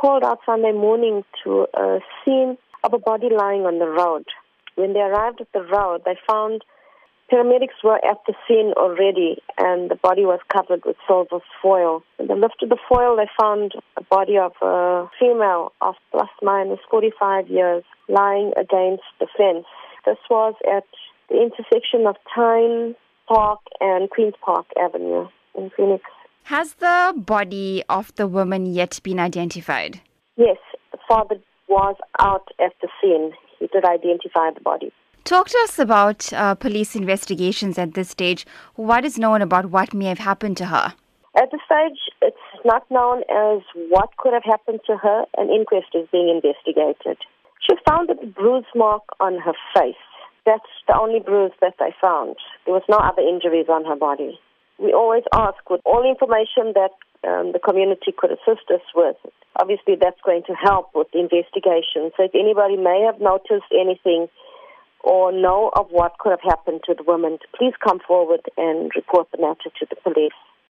called out Sunday morning to uh, a scene of a body lying on the road. When they arrived at the road, they found paramedics were at the scene already and the body was covered with silver foil. When they lifted the foil, they found a body of a female of plus minus 45 years lying against the fence. This was at the intersection of Tyne Park and Queen's Park Avenue in Phoenix. Has the body of the woman yet been identified? Yes, the father was out at the scene. He did identify the body. Talk to us about uh, police investigations at this stage. What is known about what may have happened to her? At this stage, it's not known as what could have happened to her. An inquest is being investigated. She found a bruise mark on her face. That's the only bruise that they found. There was no other injuries on her body. We always ask with all information that um, the community could assist us with. Obviously, that's going to help with the investigation. So if anybody may have noticed anything or know of what could have happened to the woman, please come forward and report the matter to the police.